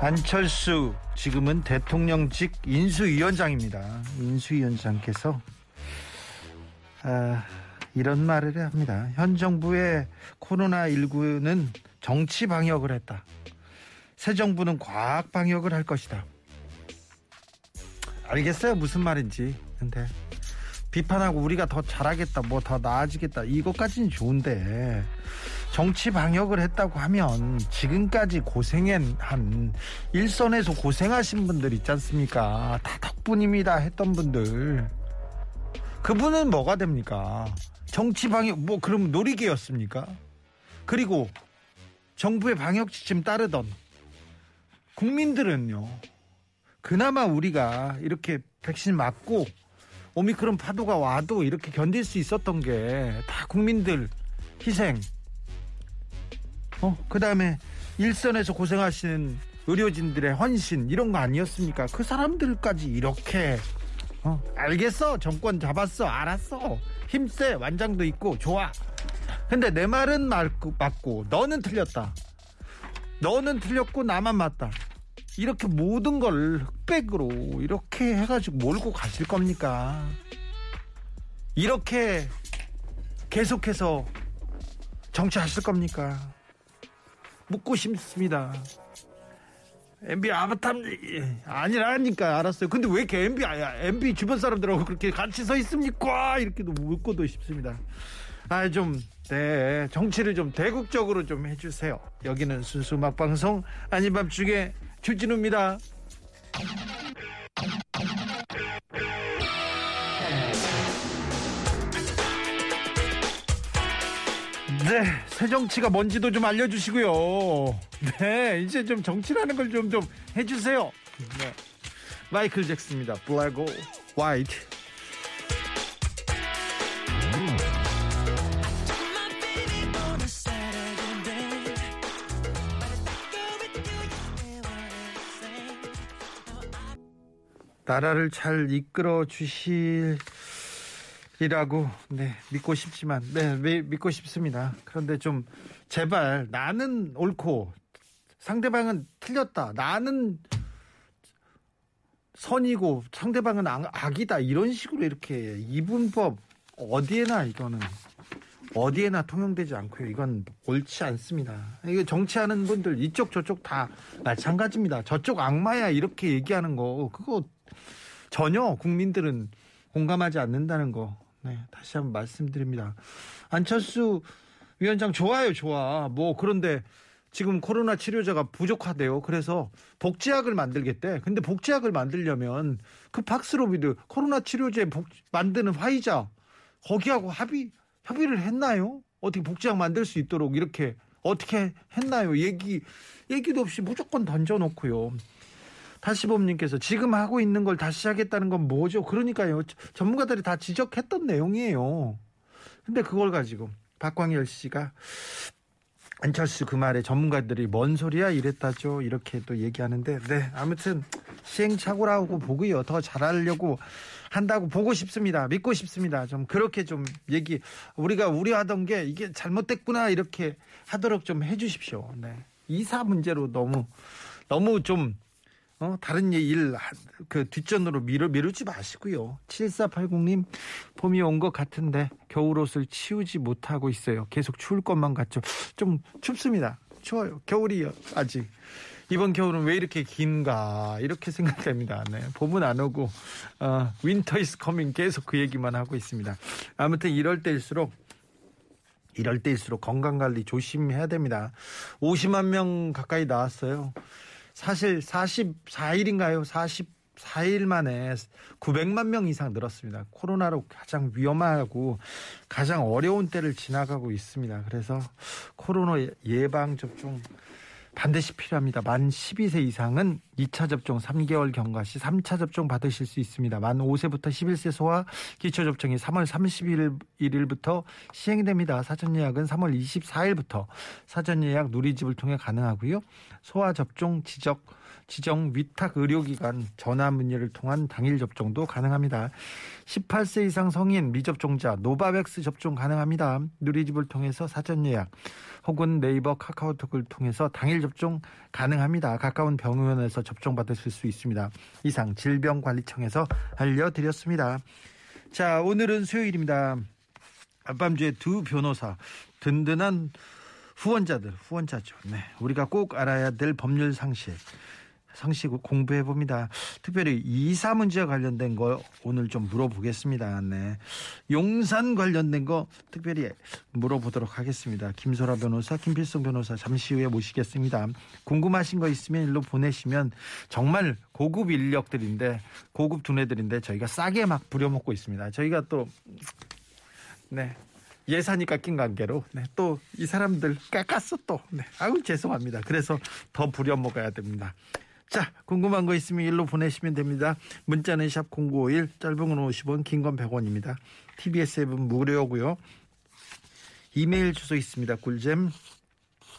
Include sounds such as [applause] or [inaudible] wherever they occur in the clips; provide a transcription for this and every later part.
안철수 지금은 대통령직 인수위원장입니다. 인수위원장께서 아, 이런 말을 합니다. 현 정부의 코로나 19는 정치 방역을 했다. 새 정부는 과학 방역을 할 것이다. 알겠어요 무슨 말인지. 근데 비판하고 우리가 더 잘하겠다, 뭐 더 나아지겠다 이것까지는 좋은데 정치 방역을 했다고 하면 지금까지 고생한 일선에서 고생하신 분들 있지 않습니까? 다 덕분입니다 했던 분들 그분은 뭐가 됩니까? 정치 방역 뭐 그럼 놀이개였습니까? 그리고 정부의 방역 지침 따르던 국민들은요. 그나마 우리가 이렇게 백신 맞고 오미크론 파도가 와도 이렇게 견딜 수 있었던 게 다 국민들 희생 어, 그 다음에 일선에서 고생하시는 의료진들의 헌신 이런 거 아니었습니까? 그 사람들까지 이렇게 어, 알겠어 정권 잡았어 알았어. 힘세 완장도 있고 좋아. 근데 내 말은 맞고, 맞고 너는 틀렸다. 너는 틀렸고 나만 맞다. 이렇게 모든 걸 흑백으로 이렇게 해가지고 몰고 가실 겁니까? 이렇게 계속해서 정치하실 겁니까 묻고 싶습니다. MB 아바탐 아니라니까 알았어요. 근데 왜 이렇게 MB 아, MB 주변 사람들하고 그렇게 같이 서 있습니까? 이렇게도 묻고도 싶습니다. 아 좀 네, 정치를 좀 대국적으로 좀 해주세요. 여기는 순수 음악 방송 아닌 밤중에 주진우입니다. 네, 새 정치가 뭔지도 좀 알려주시고요. 네, 이제 좀 정치라는 걸 좀 좀 해주세요. 네. 마이클 잭스입니다. Black or White. 나라를 잘 이끌어 주실 이라고 네 믿고 싶지만 네 믿고 싶습니다. 그런데 좀 제발 나는 옳고 상대방은 틀렸다. 나는 선이고 상대방은 악이다. 이런 식으로 이렇게 이분법 어디에나 이거는 어디에나 통용되지 않고요. 이건 옳지 않습니다. 이게 정치하는 분들 이쪽 저쪽 다 마찬가지입니다. 저쪽 악마야 이렇게 얘기하는 거 그거 전혀 국민들은 공감하지 않는다는 거 네, 다시 한번 말씀드립니다. 안철수 위원장 좋아요, 좋아. 뭐 그런데 지금 코로나 치료자가 부족하대요. 그래서 복제약을 만들겠대. 근데 복제약을 만들려면 그 박스로비드 코로나 치료제 복, 만드는 화이자 거기하고 합의 협의를 했나요? 어떻게 복제약 만들 수 있도록 이렇게 어떻게 했나요? 얘기 얘기도 없이 무조건 던져놓고요. 다시범님께서 지금 하고 있는 걸 다시 하겠다는 건 뭐죠? 그러니까요. 전문가들이 다 지적했던 내용이에요. 근데 그걸 가지고 박광열 씨가 안철수 그 말에 전문가들이 뭔 소리야 이랬다죠. 이렇게 또 얘기하는데 네 아무튼 시행착오라고 보고요. 더 잘하려고 한다고 보고 싶습니다. 믿고 싶습니다. 좀 그렇게 좀 얘기 우리가 우려하던 게 이게 잘못됐구나 이렇게 하도록 좀 해 주십시오. 네 이사 문제로 너무 너무 좀 어, 다른 일, 그 뒷전으로 미루, 미루지 마시고요. 7480님, 봄이 온 것 같은데 겨울옷을 치우지 못하고 있어요. 계속 추울 것만 같죠. 좀 춥습니다. 추워요. 겨울이 아직. 이번 겨울은 왜 이렇게 긴가 이렇게 생각됩니다. 네, 봄은 안 오고 어, Winter is coming 계속 그 얘기만 하고 있습니다. 아무튼 이럴 때일수록 이럴 때일수록 건강 관리 조심해야 됩니다. 50만 명 가까이 나왔어요. 사실 44일인가요? 44일 만에 900만 명 이상 늘었습니다. 코로나로 가장 위험하고 가장 어려운 때를 지나가고 있습니다. 그래서 코로나 예방 접종 반드시 필요합니다. 만 12세 이상은 2차 접종 3개월 경과 시 3차 접종 받으실 수 있습니다. 만 5세부터 11세 소아 기초 접종이 3월 31일부터 시행됩니다. 사전 예약은 3월 24일부터 사전 예약 누리집을 통해 가능하고요. 소아 접종 지적 지정 위탁 의료기관 전화 문의를 통한 당일 접종도 가능합니다. 18세 이상 성인 미접종자 노바백스 접종 가능합니다. 누리집을 통해서 사전 예약 혹은 네이버 카카오톡을 통해서 당일 접종 가능합니다. 가까운 병원에서 접종 받으실 수 있습니다. 이상 질병관리청에서 알려드렸습니다. 자, 오늘은 수요일입니다. 밤주에 두 변호사 든든한 후원자들 후원자죠. 네, 우리가 꼭 알아야 될 법률 상식 상식 공부해 봅니다. 특별히 이사 문제와 관련된 거 오늘 좀 물어보겠습니다. 네. 용산 관련된 거 특별히 물어보도록 하겠습니다. 김소라 변호사, 김필성 변호사 잠시 후에 모시겠습니다. 궁금하신 거 있으면 일로 보내시면 정말 고급 인력들인데 고급 두뇌들인데 저희가 싸게 막 부려먹고 있습니다. 저희가 또 네. 예산이 깎인 관계로 네, 또 이 사람들 깎았어 또. 네. 아우 죄송합니다. 그래서 더 부려 먹어야 됩니다. 자, 궁금한 거 있으면 일로 보내시면 됩니다. 문자는 샵 0951, 짧은 건 50원, 긴 건 100원입니다. TBS 앱은 무료고요. 이메일 주소 있습니다. 꿀잼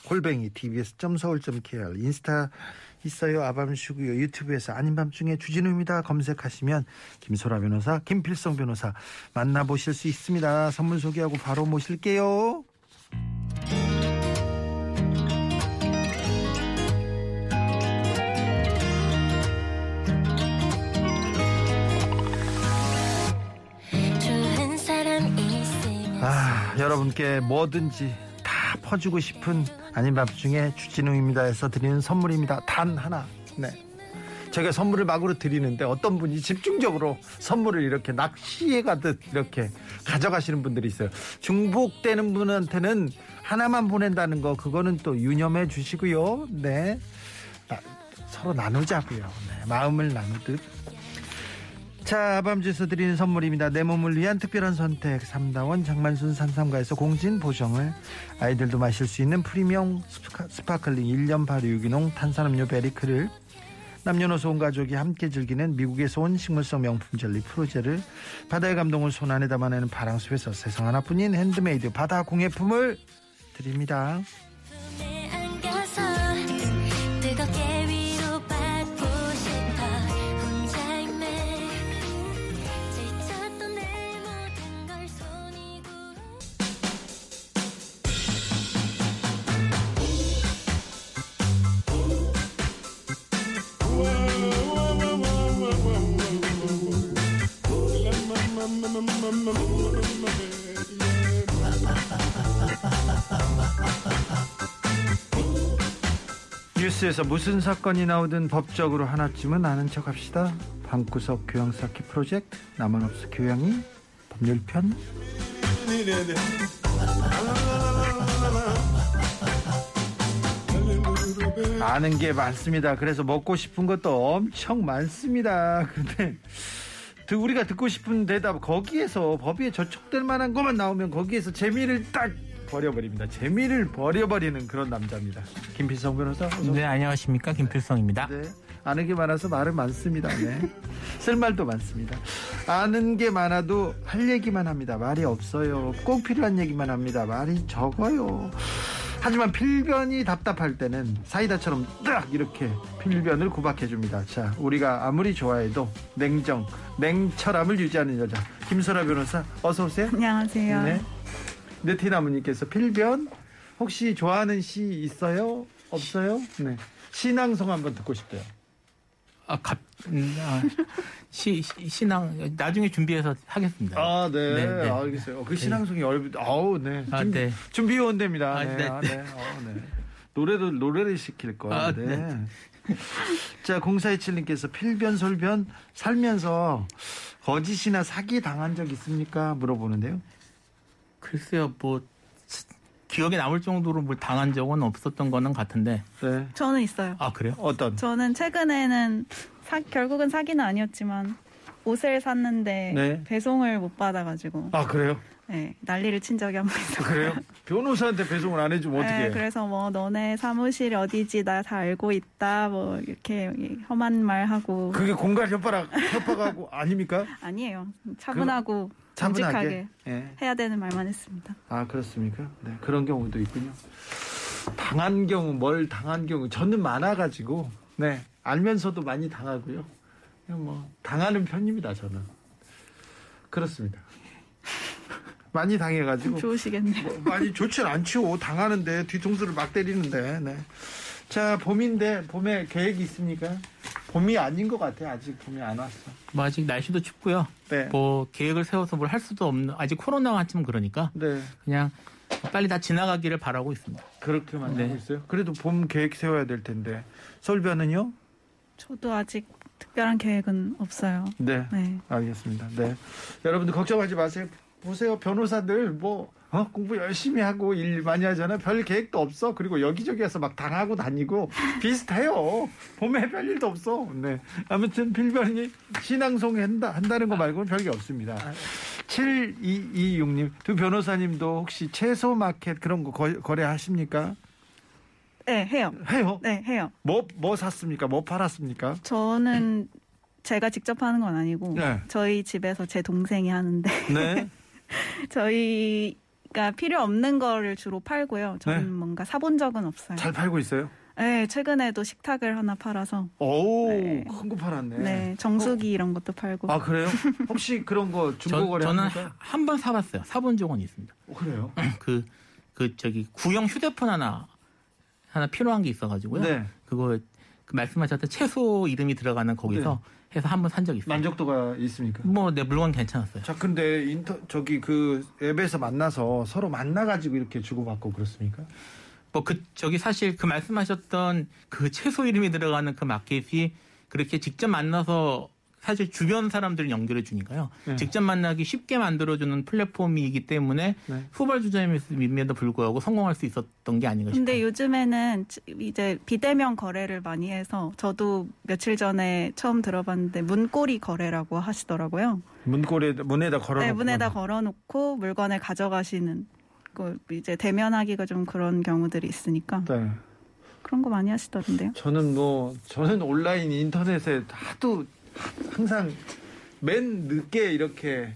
골뱅이 tbs.서울.kr 인스타 있어요. 아밤슈고요. 유튜브에서 아닌 밤중에 주진우입니다. 검색하시면 김소라 변호사, 김필성 변호사 만나보실 수 있습니다. 선물 소개하고 바로 모실게요. 여러분께 뭐든지 다 퍼주고 싶은 아닌 밤중에 주진우입니다에서 드리는 선물입니다. 단 하나. 네. 제가 선물을 막으로 드리는데 어떤 분이 집중적으로 선물을 이렇게 낚시해 가듯 이렇게 가져가시는 분들이 있어요. 중복되는 분한테는 하나만 보낸다는 거 그거는 또 유념해 주시고요. 네. 나- 서로 나누자고요. 네. 마음을 나누듯 자, 밤주에서 드리는 선물입니다. 내 몸을 위한 특별한 선택. 삼다원 장만순 산삼가에서 공진 보정을 아이들도 마실 수 있는 프리미엄 spa- sparkling 1년 발효 유기농 탄산음료 베리크를 남녀노소 온 가족이 함께 즐기는 미국에서 온 식물성 명품 젤리 프로제를 바다의 감동을 손 안에 담아내는 바랑숲에서 세상 하나뿐인 핸드메이드 바다 공예품을 드립니다. 뉴스에서 무슨 사건이 나오든 법적으로 하나쯤은 아는 척 합시다. 방구석 교양 쌓기 프로젝트 나만 없어 교양이 법률편 아는 게 많습니다. 그래서 먹고 싶은 것도 엄청 많습니다. 근데 그 우리가 듣고 싶은 대답 거기에서 법에 저촉될 만한 것만 나오면 거기에서 재미를 딱 버려버립니다. 재미를 버려버리는 그런 남자입니다. 김필성 변호사. 어서 네, 안녕하십니까. 김필성입니다. 네. 아는 게 많아서 말은 많습니다. 네. [laughs] 쓸 말도 많습니다. 아는 게 많아도 할 얘기만 합니다. 말이 없어요. 꼭 필요한 얘기만 합니다. 말이 적어요. 하지만 필변이 답답할 때는 사이다처럼 딱 이렇게 필변을 구박해 줍니다. 자, 우리가 아무리 좋아해도 냉정, 냉철함을 유지하는 여자 김소라 변호사 어서 오세요. 안녕하세요. 네. 네티나무님께서 필변 혹시 좋아하는 시 있어요? 없어요? 네. 신앙송 한번 듣고 싶대요. 아, 갑, 음, 아, [laughs] 시, 시- 신앙, 나중에 준비해서 하겠습니다. 아, 네. 네, 네. 알겠어요. 그 신앙송이 어렵, 아우, 네. 아, 준- 네. 준비해온 됩니다. 아, 네. 네, 아, 네. 어, 네. 노래를, 노래를 시킬 거예요. 아, 네. 네. [laughs] 자, 0427님께서 필변, 솔변 살면서 거짓이나 사기 당한 적 있습니까? 물어보는데요. 글쎄요, 뭐, 치- 기억에 남을 정도로 뭘 당한 적은 없었던 거는 같은데. 네. 저는 있어요. 아, 그래요? 어떤? 저는 최근에는 사- 결국은 사기는 아니었지만 옷을 샀는데 네. 배송을 못 받아가지고 아, 그래요? 네, 난리를 친 적이 한 번 있어요. 그래요? 변호사한테 배송을 안 해주면 어떻게 네, 해? 그래서 뭐 너네 사무실 어디지 나 다 알고 있다 뭐 이렇게 험한 말 하고 그게 공갈 협박 협박하고 아닙니까? 아니에요 차분하고 차분하게. 예. 해야 되는 말만 했습니다. 아 그렇습니까? 네 그런 경우도 있군요. 당한 경우 뭘 당한 경우 저는 많아가지고 네 알면서도 많이 당하고요. 뭐 당하는 편입니다 저는 그렇습니다. [laughs] 많이 당해가지고 좋으시겠네요. 뭐 많이 좋진 않죠. 당하는데 뒤통수를 막 때리는데. 네. 자 봄인데 봄에 계획이 있습니까? 봄이 아닌 것 같아. 아직 봄이 안 왔어. 뭐 아직 날씨도 춥고요. 네. 뭐 계획을 세워서 뭘 할 수도 없는 아직 코로나가 한참 그러니까 네. 그냥 빨리 다 지나가기를 바라고 있습니다. 그렇게만 네. 하고 있어요. 그래도 봄 계획 세워야 될 텐데. 설변은요? 저도 아직 특별한 계획은 없어요. 네. 네. 알겠습니다. 네. 여러분들 걱정하지 마세요. 보세요. 변호사들 뭐 어? 공부 열심히 하고 일 많이 하잖아요. 별 계획도 없어. 그리고 여기저기에서 막 당하고 다니고 비슷해요. 봄에 별 일도 없어. 네. 아무튼 필변이 신앙송 한다, 한다는 거 말고는 별게 없습니다. 7226님, 두 변호사님도 혹시 채소 마켓 그런 거 거, 거래하십니까? 네, 해요. 해요. 네, 해요. 뭐, 뭐 샀습니까? 뭐 팔았습니까? 저는 제가 직접 하는 건 아니고 네. 저희 집에서 제 동생이 하는데 네. [laughs] 저희 가 필요 없는 거를 주로 팔고요. 저는 네. 뭔가 사본 적은 없어요. 잘 팔고 있어요? 네, 최근에도 식탁을 하나 팔아서 오, 네. 큰거 팔았네. 네, 정수기 이런 것도 팔고 아 그래요? 혹시 그런 거 저, 중고거래 저는? 한 번 사봤어요. 사본 적은 있습니다. 어, 그래요? 그, 그, 저기, 구형 휴대폰 하나, 하나 필요한 게 있어가지고요. 네. 그거, 그 말씀하셨던 채소 이름이 들어가는 거기서 해서 한 번 산 적이 있어요. 네. 만족도가 있습니까? 뭐, 내 물건 괜찮았어요. 자, 근데 인터 저기 그 앱에서 만나서 서로 만나가지고 이렇게 주고받고 그렇습니까? 뭐, 그, 저기 사실 그 말씀하셨던 그 채소 이름이 들어가는 그 마켓이 그렇게 직접 만나서 사실 주변 사람들을 연결해 주니까요. 네. 직접 만나기 쉽게 만들어주는 플랫폼이기 때문에 네. 후발 주자임에도 불구하고 성공할 수 있었던 게 아닌가 싶어요. 근데 요즘에는 이제 비대면 거래를 많이 해서 저도 며칠 전에 처음 들어봤는데 문고리 거래라고 하시더라고요. 문고리 문에다 걸어. 네, 문에다 걸어놓고 물건을 가져가시는 그 이제 대면하기가 좀 그런 경우들이 있으니까 네. 그런 거 많이 하시더라고요. 저는 뭐 저는 온라인 인터넷에 하도 항상 맨 늦게 이렇게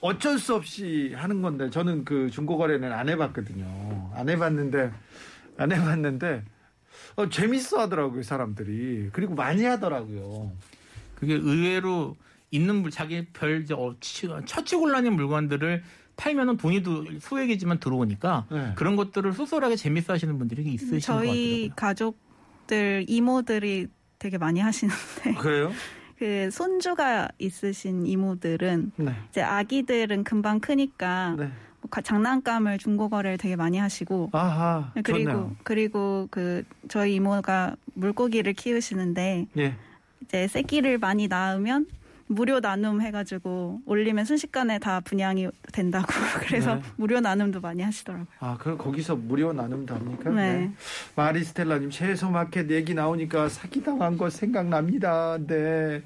어쩔 수 없이 하는 건데 저는 그 중고거래는 안 해봤거든요. 안 해봤는데 안 해봤는데 어, 재밌어 하더라고요 사람들이 그리고 많이 하더라고요. 그게 의외로 있는 물 자기 별 어, 치- 처치 곤란한 물건들을 팔면은 돈이 도 소액이지만 들어오니까 네. 그런 것들을 소소하게 재밌어 하시는 분들이 있으신 것 저희 같더라고요. 가족들 이모들이 되게 많이 하시는데 그래요? 그 손주가 있으신 이모들은 네. 이제 아기들은 금방 크니까 네. 뭐 가- 장난감을 중고 거래를 되게 많이 하시고 아하. 그리고 좋네요. 그리고 그 저희 이모가 물고기를 키우시는데 예. 이제 새끼를 많이 낳으면 무료 나눔 해가지고 올리면 순식간에 다 분양이 된다고 [laughs] 그래서 네. 무료 나눔도 많이 하시더라고요. 아, 그럼 거기서 무료 나눔도 합니까? 네. 마리스텔라님 채소 마켓 얘기 나오니까 사기 당한 거 생각납니다. 네.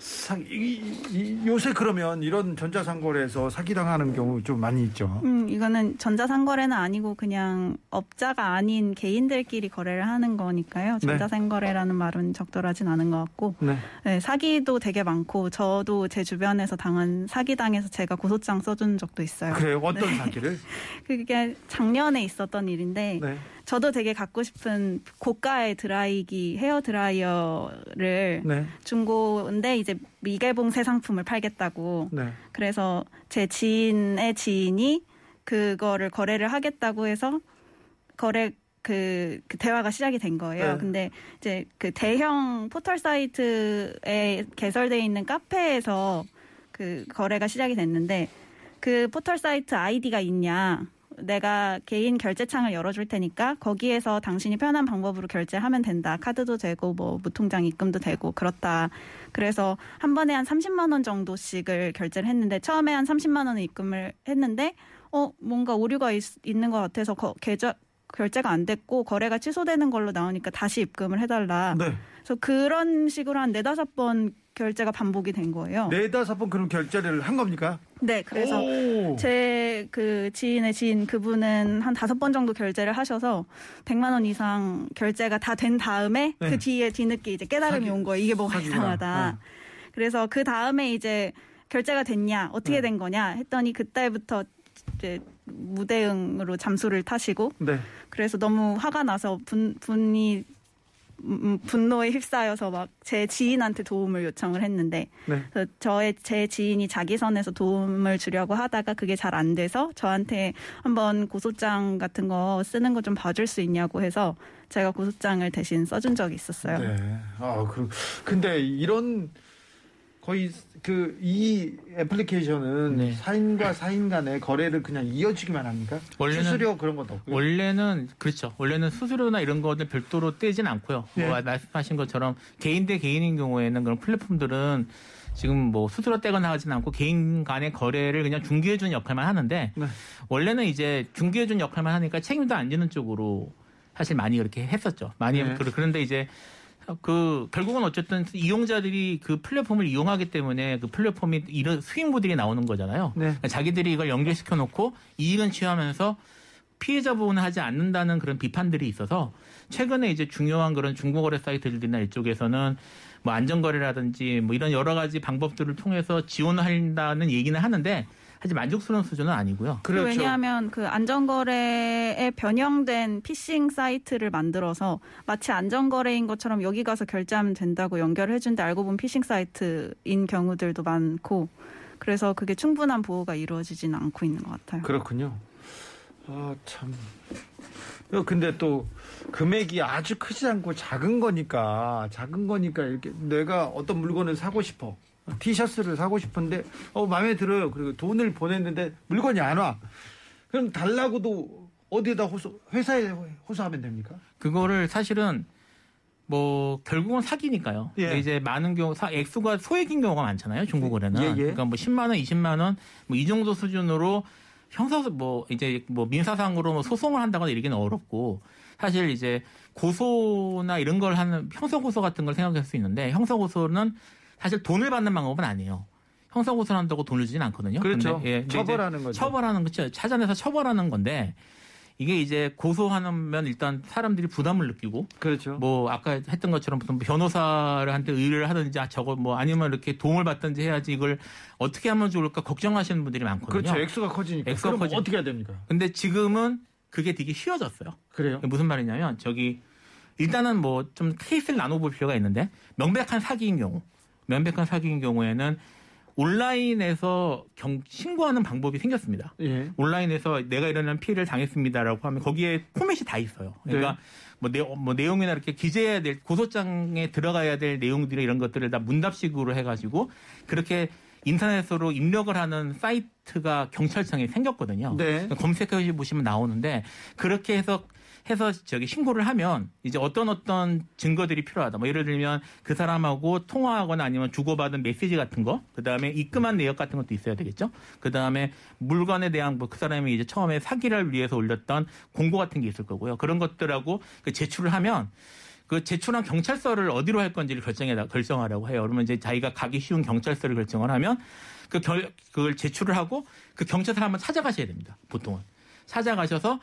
사, 이, 이- 요새 그러면 이런 전자상거래에서 사기당하는 경우 좀 많이 있죠. 음, 이거는 전자상거래는 아니고 그냥 업자가 아닌 개인들끼리 거래를 하는 거니까요. 네. 전자상거래라는 말은 적절하진 않은 것 같고 네. 네, 사기도 되게 많고 저도 제 주변에서 당한 사기당해서 제가 고소장 써준 적도 있어요. 그래요? 어떤 사기를? [laughs] 그게 작년에 있었던 일인데 네. 저도 되게 갖고 싶은 고가의 드라이기 헤어 드라이어를 네. 중고인데 이제 미개봉 새 상품을 팔겠다고 네. 그래서 제 지인의 지인이 그거를 거래를 하겠다고 해서 거래 그, 그 대화가 시작이 된 거예요. 네. 근데 이제 그 대형 포털 사이트에 개설되어 있는 카페에서 그 거래가 시작이 됐는데 그 포털 사이트 아이디가 있냐? 내가 개인 결제창을 열어줄 테니까 거기에서 당신이 편한 방법으로 결제하면 된다. 카드도 되고 뭐 무통장 입금도 되고 그렇다. 그래서 한 번에 한 30만 원 정도씩을 결제를 했는데 처음에 한 30만 원을 입금을 했는데 어 뭔가 오류가 있, 는것 같아서 거, 계좌 결제가 안 됐고 거래가 취소되는 걸로 나오니까 다시 입금을 해달라. 네. 그래서 그런 식으로 한 네다섯 번 결제가 반복이 된 거예요. 네다섯 번 그런 결제를 한 겁니까? 네, 그래서 오. 제그 지인의 지인 그분은 한 다섯 번 정도 결제를 하셔서 100만 원 이상 결제가 다 된 다음에 네. 그 뒤에 뒤늦게 이제 깨달음이 사기- 온 거예요. 이게 뭐가 사기구나. 이상하다. 네. 그래서 그 다음에 이제 결제가 됐냐, 어떻게 네. 된 거냐 했더니 그때부터 이제 무대응으로 잠수를 타시고 네. 그래서 너무 화가 나서 분, 분이 음, 음, 분노에 휩싸여서 막 제 지인한테 도움을 요청을 했는데 네. 저의 제 지인이 자기 선에서 도움을 주려고 하다가 그게 잘 안 돼서 저한테 한번 고소장 같은 거 쓰는 거 좀 봐줄 수 있냐고 해서 제가 고소장을 대신 써준 적이 있었어요. 네. 아, 그 근데 이런 거의 그 이 애플리케이션은 네. 사인과 사인 간의 거래를 그냥 이어주기만 합니까? 원래는- 수수료 그런 것도 없고요. 원래는 그렇죠. 원래는 수수료나 이런 거는 별도로 떼진 않고요. 예. 뭐 말씀하신 것처럼 개인 대 개인인 경우에는 그런 플랫폼들은 지금 뭐 수수료 떼거나 하진 않고 개인 간의 거래를 그냥 중개해주는 역할만 하는데 네. 원래는 이제 중개해주는 역할만 하니까 책임도 안 지는 쪽으로 사실 많이 그렇게 했었죠. 많이 네. 그- 그런데 이제 그 결국은 어쨌든 이용자들이 그 플랫폼을 이용하기 때문에 그 플랫폼이 이런 수익모들이 나오는 거잖아요. 네. 그러니까 자기들이 이걸 연결시켜 놓고 이익은 취하면서 피해자 보호는 하지 않는다는 그런 비판들이 있어서 최근에 이제 중요한 그런 중고거래 사이트들이나 이쪽에서는 뭐 안전거래라든지 뭐 이런 여러 가지 방법들을 통해서 지원을 한다는 얘기는 하는데 사실 만족스러운 수준은 아니고요. 그 그렇죠. 왜냐하면 그 안전거래에 변형된 피싱 사이트를 만들어서 마치 안전거래인 것처럼 여기 가서 결제하면 된다고 연결을 해준데 알고 보면 피싱 사이트인 경우들도 많고 그래서 그게 충분한 보호가 이루어지지는 않고 있는 것 같아요. 그렇군요. 아, 참. 어, 근데 또 금액이 아주 크지 않고 작은 거니까 작은 거니까 이렇게 내가 어떤 물건을 사고 싶어. 티셔츠를 사고 싶은데 어 마음에 들어요. 그리고 돈을 보냈는데 물건이 안 와. 그럼 달라고도 어디에다 호소 회사에 호소하면 됩니까? 그거를 사실은 뭐 결국은 사기니까요. 예. 이제 많은 경우 사 액수가 소액인 경우가 많잖아요. 중고거래는. 예, 예. 그러니까 뭐 10만 원, 20만 원 뭐 이 정도 수준으로 형사 뭐 이제 뭐 민사상으로 뭐 소송을 한다거나 이러기는 어렵고 사실 이제 고소나 이런 걸 하는 형사 고소 같은 걸 생각할 수 있는데 형사 고소는 사실 돈을 받는 방법은 아니에요. 형사 고소를 한다고 돈을 주진 않거든요. 그렇죠. 예, 처벌하는 거죠. 처벌하는 거죠. 찾아내서 처벌하는 건데 이게 이제 고소하면 일단 사람들이 부담을 느끼고 그렇죠. 뭐 아까 했던 것처럼 무슨 변호사를 한테 의뢰를 하든지 아, 저거 뭐 아니면 이렇게 도움을 받든지 해야지 이걸 어떻게 하면 좋을까 걱정하시는 분들이 많거든요. 그렇죠. 액수가 커지니까. 액수가 커지- 어떻게 해야 됩니까? 근데 지금은 그게 되게 쉬워졌어요. 그래요? 무슨 말이냐면 저기 일단은 뭐 좀 케이스를 나눠볼 필요가 있는데 명백한 사기인 경우, 명백한 사기인 경우에는 온라인에서 경, 신고하는 방법이 생겼습니다. 예. 온라인에서 내가 이런 피해를 당했습니다라고 하면 거기에 포맷이 다 있어요. 그러니까 네. 뭐, 내용, 뭐 내용이나 이렇게 기재해야 될 고소장에 들어가야 될 내용들이 이런 것들을 다 문답식으로 해가지고 그렇게 인터넷으로 입력을 하는 사이트가 경찰청에 생겼거든요. 네. 검색해 보시면 나오는데 그렇게 해서 해서 저기 신고를 하면 이제 어떤 어떤 증거들이 필요하다. 뭐 예를 들면 그 사람하고 통화하거나 아니면 주고받은 메시지 같은 거, 그 다음에 입금한 내역 같은 것도 있어야 되겠죠. 그 다음에 물건에 대한 뭐 그 사람이 이제 처음에 사기를 위해서 올렸던 공고 같은 게 있을 거고요. 그런 것들하고 그 제출을 하면 그 제출한 경찰서를 어디로 할 건지를 결정해 결정하라고 해요. 그러면 이제 자기가 가기 쉬운 경찰서를 결정을 하면 그 결, 그걸 제출을 하고 그 경찰서를 한번 찾아가셔야 됩니다. 보통은 찾아가셔서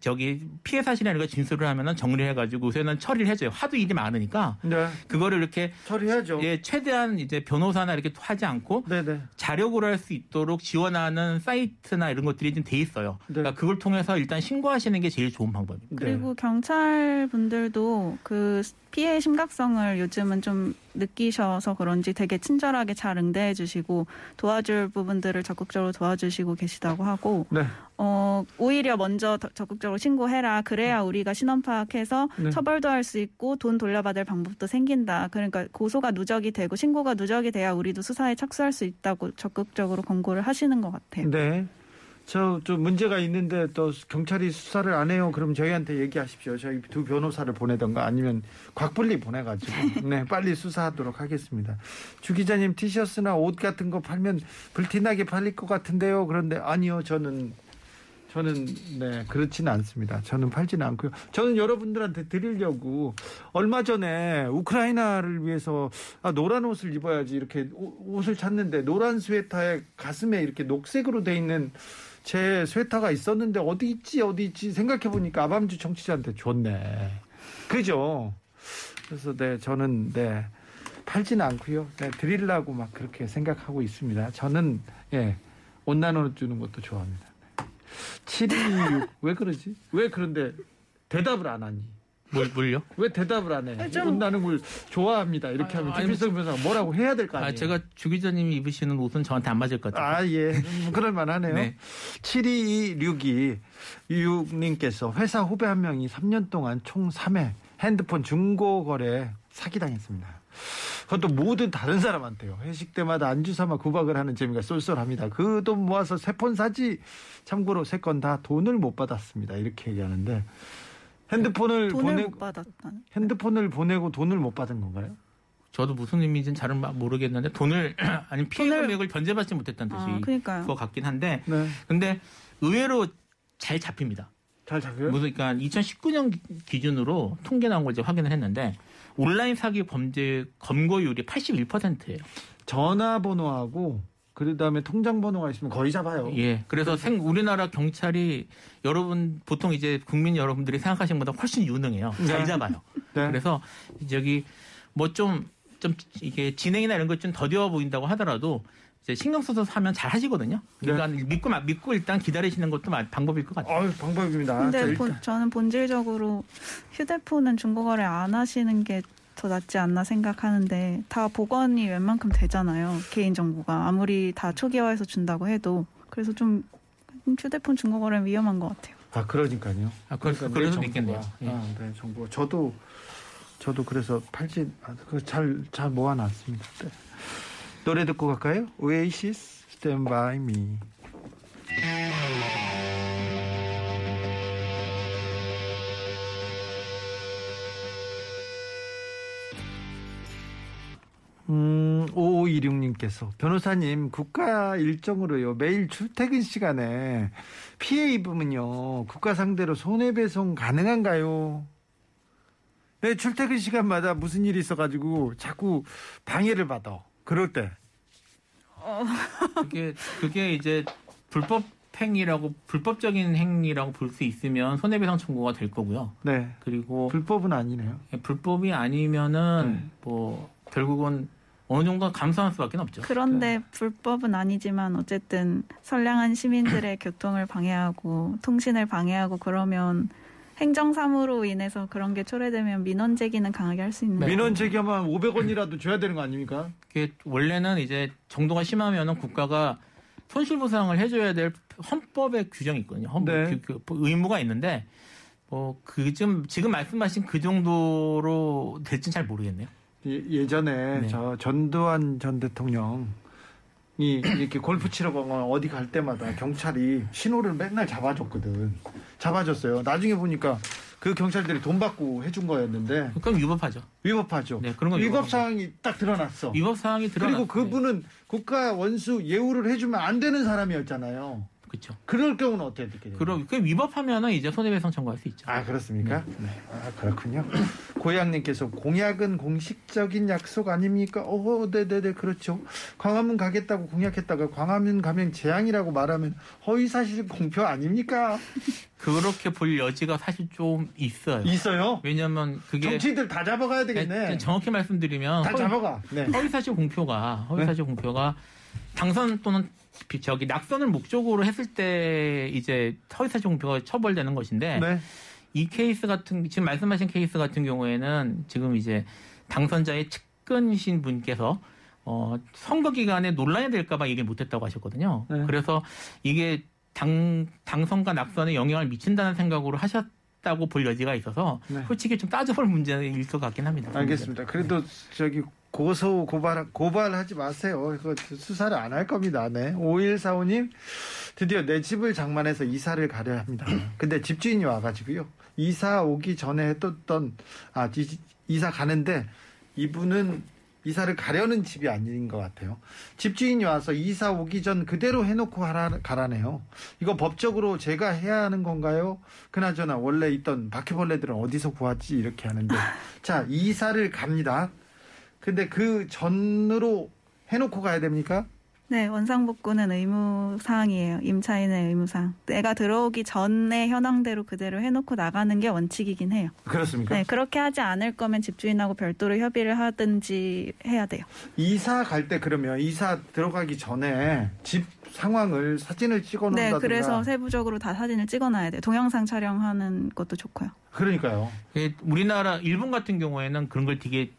저기 피해 사실이나 이런 거 진술을 하면은 정리해가지고 요새는 처리를 해줘요. 하도 일이 많으니까 네. 그거를 이렇게 처리해야죠. 예 최대한 이제 변호사나 이렇게 하지 않고 네네. 자력으로 할 수 있도록 지원하는 사이트나 이런 것들이 좀 돼 있어요. 네. 그러니까 그걸 통해서 일단 신고하시는 게 제일 좋은 방법입니다. 그리고 경찰 분들도 그 피해 심각성을 요즘은 좀 느끼셔서 그런지 되게 친절하게 잘 응대해 주시고 도와줄 부분들을 적극적으로 도와주시고 계시다고 하고 네. 어 오히려 먼저 더 적극적으로 신고해라 그래야 우리가 신원 파악해서 네. 처벌도 할 수 있고 돈 돌려받을 방법도 생긴다 그러니까 고소가 누적이 되고 신고가 누적이 돼야 우리도 수사에 착수할 수 있다고 적극적으로 권고를 하시는 것 같아요. 네. 저, 좀 문제가 있는데 또 경찰이 수사를 안 해요. 그럼 저희한테 얘기하십시오. 저희 두 변호사를 보내던가 아니면 곽분리 보내가지고 [laughs] 네 빨리 수사하도록 하겠습니다. 주 기자님 티셔츠나 옷 같은 거 팔면 불티나게 팔릴 것 같은데요. 그런데 아니요 저는 저는 네 그렇지는 않습니다. 저는 팔지는 않고요. 저는 여러분들한테 드리려고 얼마 전에 우크라이나를 위해서 아, 노란 옷을 입어야지 이렇게 오- 옷을 찾는데 노란 스웨터에 가슴에 이렇게 녹색으로 돼 있는 제 스웨터가 있었는데 어디 있지 어디 있지 생각해 보니까 아밤주 청취자한테 줬네. 그죠? 그래서 네 저는 네 팔지는 않고요. 네, 드리려고 막 그렇게 생각하고 있습니다. 저는 예, 옷 나눠 주는 것도 좋아합니다. 726. 왜 그러지? 왜 그런데 대답을 안 하니? 뭘 물요? 왜 대답을 안 해? 좀- 옷 나는 걸 좋아합니다. 이렇게 아, 하면 김필성 변호사가 뭐라고 해야 될 거 아니에요? 아, 제가 주 기자님이 입으시는 옷은 저한테 안 맞을 것 같아요. 아, 예. 음, 그럴 만하네요. 네. 72262 유님께서 회사 후배 한 명이 3년 동안 총 3회 핸드폰 중고 거래 사기당했습니다. 그것도 모든 다른 사람한테요. 회식 때마다 안주 삼아 구박을 하는 재미가 쏠쏠합니다. 그 돈 모아서 새폰 사지. 참고로 세 건 다 돈을 못 받았습니다. 이렇게 얘기하는데 핸드폰을 돈을 보내고 못 받았다는. 핸드폰을 보내고 돈을 못 받은 건가요? 저도 무슨 의미인지는 잘은 마- 모르겠는데 돈을 [clears throat] 아니 피해 돈을- 금액을 변제받지 못했다는 뜻이 아, 그러니까요. 그거 같긴 한데 네. 근데 의외로 잘 잡힙니다. 잘 잡혀요? 무슨 그러니까 2019년 기준으로 통계 나온 걸 이제 확인을 했는데 온라인 사기 범죄 검거율이 81%예요. 전화번호하고 그다음에 통장 번호가 있으면 거의 잡아요. 예. 그래서 생 우리나라 경찰이 여러분 보통 이제 국민 여러분들이 생각하시는 것보다 훨씬 유능해요. 네. 잘 잡아요. 네. 그래서 저기 뭐좀좀 이게 진행이나 이런 것 좀 더뎌 보인다고 하더라도 이제 신경 써서 하면 잘 하시거든요. 그러니까 믿고 마- 믿고 일단 기다리시는 것도 마- 방법일 것 같아요. 어유 방법입니다. 자, 근데 본- 저는 본질적으로 휴대폰은 중고거래 안 하시는 게 더 낫지 않나 생각하는데 다 복원이 웬만큼 되잖아요. 개인정보가 아무리 다 초기화해서 준다고 해도 그래서 좀 휴대폰 중고거래는 위험한 것 같아요. 아 그러니까요. 아, 그, 그러니까 그럴 내 수도. 있겠네요. 예. 아, 네, 정보. 저도 저도 그래서 팔지 아, 잘잘 모아놨습니다. 네. 노래 듣고 갈까요? 오에이시스 Stand By Me. 음, 5526님께서 변호사님 국가 일정으로요 매일 출퇴근 시간에 피해 입으면요 국가 상대로 손해배송 가능한가요? 네 출퇴근 시간마다 무슨 일이 있어가지고 자꾸 방해를 받아 그럴 때 그게 그게 이제 불법 행위라고 불법적인 행위라고 볼 수 있으면 손해배상 청구가 될 거고요. 네. 그리고 불법은 아니네요. 불법이 아니면은 네. 뭐 결국은 어느 정도 감수할 수밖에 없죠. 그런데 불법은 아니지만 어쨌든 선량한 시민들의 [clears throat] 교통을 방해하고 통신을 방해하고 그러면 행정사무로 인해서 그런 게 초래되면 민원 제기는 강하게 할 수 있는 네. 민원 제기하면 500원이라도 줘야 되는 거 아닙니까? 그게 원래는 이제 정도가 심하면은 국가가 손실보상을 해줘야 될 헌법의 규정이 있거든요. 헌법 네. 그- 그 의무가 있는데 뭐 그좀 지금 말씀하신 그 정도로 될지는 잘 모르겠네요. 예- 예전에 네. 저 전두환 전 대통령이 이렇게 골프 치러 가거나 어디 갈 때마다 경찰이 신호를 맨날 잡아줬거든. 잡아줬어요. 나중에 보니까 그 경찰들이 돈 받고 해준 거였는데 그럼 위법하죠. 위법하죠. 네, 그런 건 위법. 사항이 딱 드러났어. 위법 사항이 드러나. 그리고 그분은 국가 원수 예우를 해주면 안 되는 사람이었잖아요. 그렇죠. 그럴 경우는 어떻게 돼요? 그럼 그 위법하면은 이제 손해배상 청구할 수 있죠. 아 그렇습니까? 네. 아 그렇군요. 고양님께서 공약은 공식적인 약속 아닙니까? 어, 네네네 그렇죠. 광화문 가겠다고 공약했다가 광화문 가면 재앙이라고 말하면 허위 사실 공표 아닙니까? 그렇게 볼 여지가 사실 좀 있어요. 있어요. 왜냐면 그게 정치인들 다 잡아가야 되겠네. 정확히 말씀드리면 다 허위- 잡아가. 네. 허위사실 공표가 허위사실 공표가 당선 또는 비- 저기 낙선을 목적으로 했을 때 이제 허위사실 공표가 처벌되는 것인데 네. 이 케이스 같은 지금 말씀하신 케이스 같은 경우에는 지금 이제 당선자의 측근이신 분께서 어 선거 기간에 논란이 될까봐 얘기를 못했다고 하셨거든요. 네. 그래서 이게 당 당선과 낙선에 영향을 미친다는 생각으로 하셨 다고 볼 여지가 있어서 네. 솔직히 좀 따져볼 문제일 것 같긴 합니다. 알겠습니다. 그래도 저기 고소 고발 고발하지 마세요. 이거 수사를 안 할 겁니다. 네. 5145님 드디어 내 집을 장만해서 이사를 가려 합니다. [clears throat] 근데 집주인이 와 가지고요. 이사 오기 전에 했던 아 이- 이사 가는데 이분은 이사를 가려는 집이 아닌 것 같아요. 집주인이 와서 이사 오기 전 그대로 해놓고 가라, 가라네요. 이거 법적으로 제가 해야 하는 건가요? 그나저나 원래 있던 바퀴벌레들은 어디서 구하지? 이렇게 하는데 [laughs] 자 이사를 갑니다. 근데 그 전으로 해놓고 가야 됩니까? 네, 원상복구는 의무사항이에요. 임차인의 의무사항. 내가 들어오기 전에 현황대로 그대로 해놓고 나가는 게 원칙이긴 해요. 그렇습니까? 네, 그렇게 하지 않을 거면 집주인하고 별도로 협의를 하든지 해야 돼요. 이사 갈 때 그러면 이사 들어가기 전에 집 상황을 사진을 찍어 네, 놓는다든가 그래서 세부적으로 다 사진을 찍어놔야 돼요. 동영상 촬영하는 것도 좋고요. 그러니까요. 예, 우리나라 일본 같은 경우에는 그런 걸 되게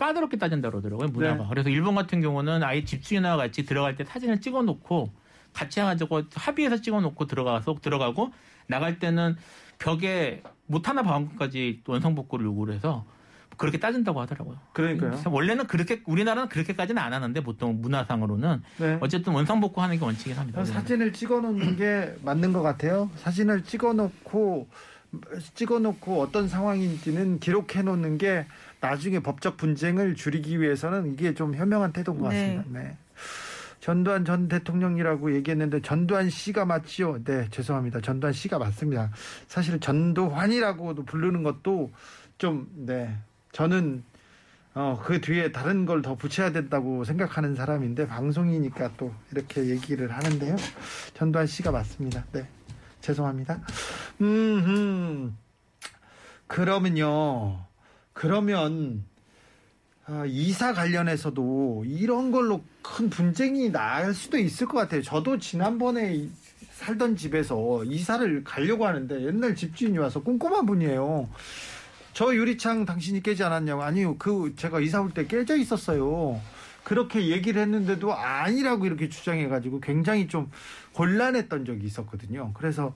까다롭게 따진다 그러더라고요 문화가. 네. 그래서 일본 같은 경우는 아예 집주인과 같이 들어갈 때 사진을 찍어놓고 같이 해가지고 합의해서 찍어놓고 들어가서 들어가고 나갈 때는 벽에 못 하나 방까지 원상 복구를 요구를 해서 그렇게 따진다고 하더라고요. 그러니까요. 원래는 그렇게 우리나라는 그렇게까지는 안 하는데 보통 문화상으로는 네. 어쨌든 원상 복구 하는 게 원칙이긴 합니다. 사진을 찍어 놓는 게 맞는 것 같아요. 사진을 찍어 놓고 찍어 놓고 어떤 상황인지는 기록해 놓는 게 나중에 법적 분쟁을 줄이기 위해서는 이게 좀 현명한 태도인 것 같습니다. 네. 전두환 전 대통령이라고 얘기했는데 전두환 씨가 맞지요? 네, 죄송합니다. 전두환 씨가 맞습니다. 사실 전두환이라고도 부르는 것도 좀 네. 저는 어, 그 뒤에 다른 걸 더 붙여야 된다고 생각하는 사람인데 방송이니까 또 이렇게 얘기를 하는데요. 전두환 씨가 맞습니다. 네. 죄송합니다. 음, 그러면요. 그러면 아, 이사 관련해서도 이런 걸로 큰 분쟁이 날 수도 있을 것 같아요. 저도 지난번에 이- 살던 집에서 이사를 가려고 하는데 옛날 집주인이 와서 꼼꼼한 분이에요. 저 유리창 당신이 깨지 않았냐고. 아니요. 그 제가 이사 올 때 깨져 있었어요. 그렇게 얘기를 했는데도 아니라고 이렇게 주장해가지고 굉장히 좀 곤란했던 적이 있었거든요. 그래서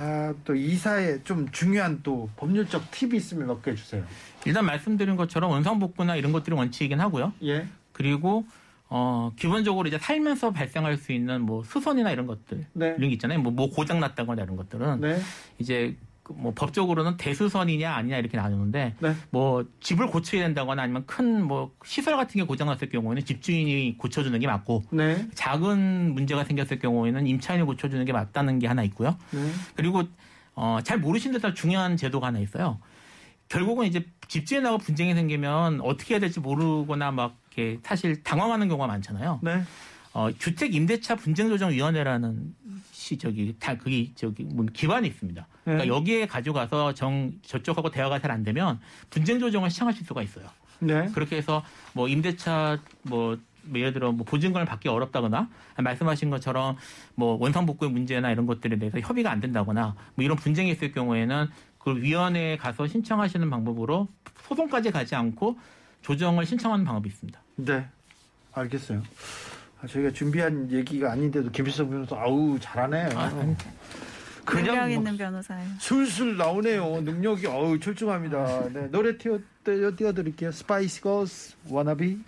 아, 또 이사에 좀 중요한 또 법률적 팁이 있으면 몇 개 주세요. 일단 말씀드린 것처럼 원상복구나 이런 것들이 원칙이긴 하고요. 예. 그리고 어 기본적으로 이제 살면서 발생할 수 있는 뭐 수선이나 이런 것들 네. 이런 게 있잖아요. 뭐, 뭐 고장 났다거나 이런 것들은 네. 이제 그뭐 법적으로는 대수선이냐 아니냐 이렇게 나누는데 네. 뭐 집을 고쳐야 된다거나 아니면 큰 뭐 시설 같은 게 고장 났을 경우에는 집주인이 고쳐주는 게 맞고 네. 작은 문제가 생겼을 경우에는 임차인이 고쳐주는 게 맞다는 게 하나 있고요. 네. 그리고 어, 잘 모르신 듯한 중요한 제도가 하나 있어요. 결국은 이제 집주인하고 분쟁이 생기면 어떻게 해야 될지 모르거나 막 이렇게 사실 당황하는 경우가 많잖아요. 네. 어, 주택 임대차 분쟁 조정 위원회라는 시 저기 다 그게 저기 뭐 기관이 있습니다. 그러니까 네. 여기에 가져가서 정 저쪽하고 대화가 잘 안 되면 분쟁 조정을 시청하실 수가 있어요. 네. 그렇게 해서 뭐 임대차 뭐, 뭐 예를 들어 뭐 보증금을 받기 어렵다거나 말씀하신 것처럼 뭐 원상 복구의 문제나 이런 것들에 대해서 협의가 안 된다거나 뭐 이런 분쟁이 있을 경우에는 그 위원회에 가서 신청하시는 방법으로 소송까지 가지 않고 조정을 신청하는 방법이 있습니다. 네. 알겠어요. 아, 저희가 준비한 얘기가 아닌데도 김일성 변호사 아우 잘하네. 아, 능력 그냥 있는 막 변호사예요. 술술 나오네요. 능력이 어우 출중합니다. 네, 노래 띄워 띄워 띄워드릴게요. Spice Girls Wannabe.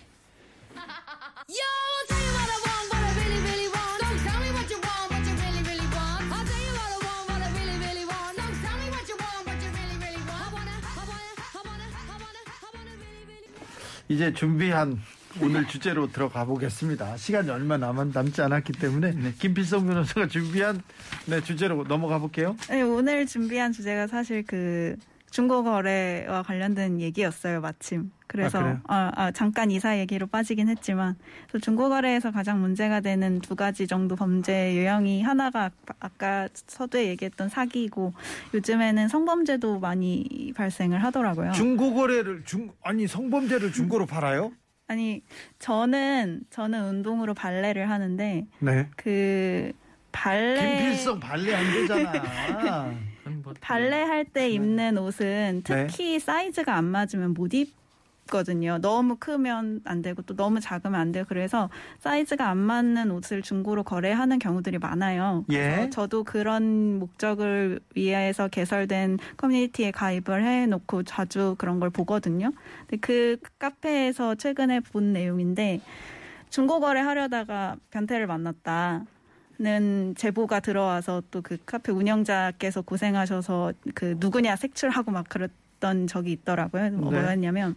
이제 준비한 오늘 주제로 들어가 보겠습니다. 시간이 얼마 남, 남지 않았기 때문에 김필성 변호사가 준비한 네, 주제로 넘어가 볼게요. 네, 오늘 준비한 주제가 사실 그 중고 거래와 관련된 얘기였어요, 마침. 그래서 아? 아, 아, 잠깐 이사 얘기로 빠지긴 했지만 그래서 중고 거래에서 가장 문제가 되는 두 가지 정도 범죄 유형이 하나가 아- 아까 서두에 얘기했던 사기고 요즘에는 성범죄도 많이 발생을 하더라고요. 중고 거래를 중 아니 성범죄를 중고로 팔아요? 아니 저는 저는 운동으로 발레를 하는데 네. 그 발레 김필성 발레 안 되잖아. [laughs] 발레 할 때 입는 옷은 네. 특히 사이즈가 안 맞으면 못 입 거든요. 너무 크면 안 되고 또 너무 작으면 안 돼요. 그래서 사이즈가 안 맞는 옷을 중고로 거래하는 경우들이 많아요. 그래서 예. 저도 그런 목적을 위해서 개설된 커뮤니티에 가입을 해놓고 자주 그런 걸 보거든요. 근데 그 카페에서 최근에 본 내용인데 중고 거래 하려다가 변태를 만났다. 는 제보가 들어와서 또 그 카페 운영자께서 고생하셔서 그 누구냐 색출하고 막 그랬 던 적이 있더라고요. 뭐 네. 뭐였냐면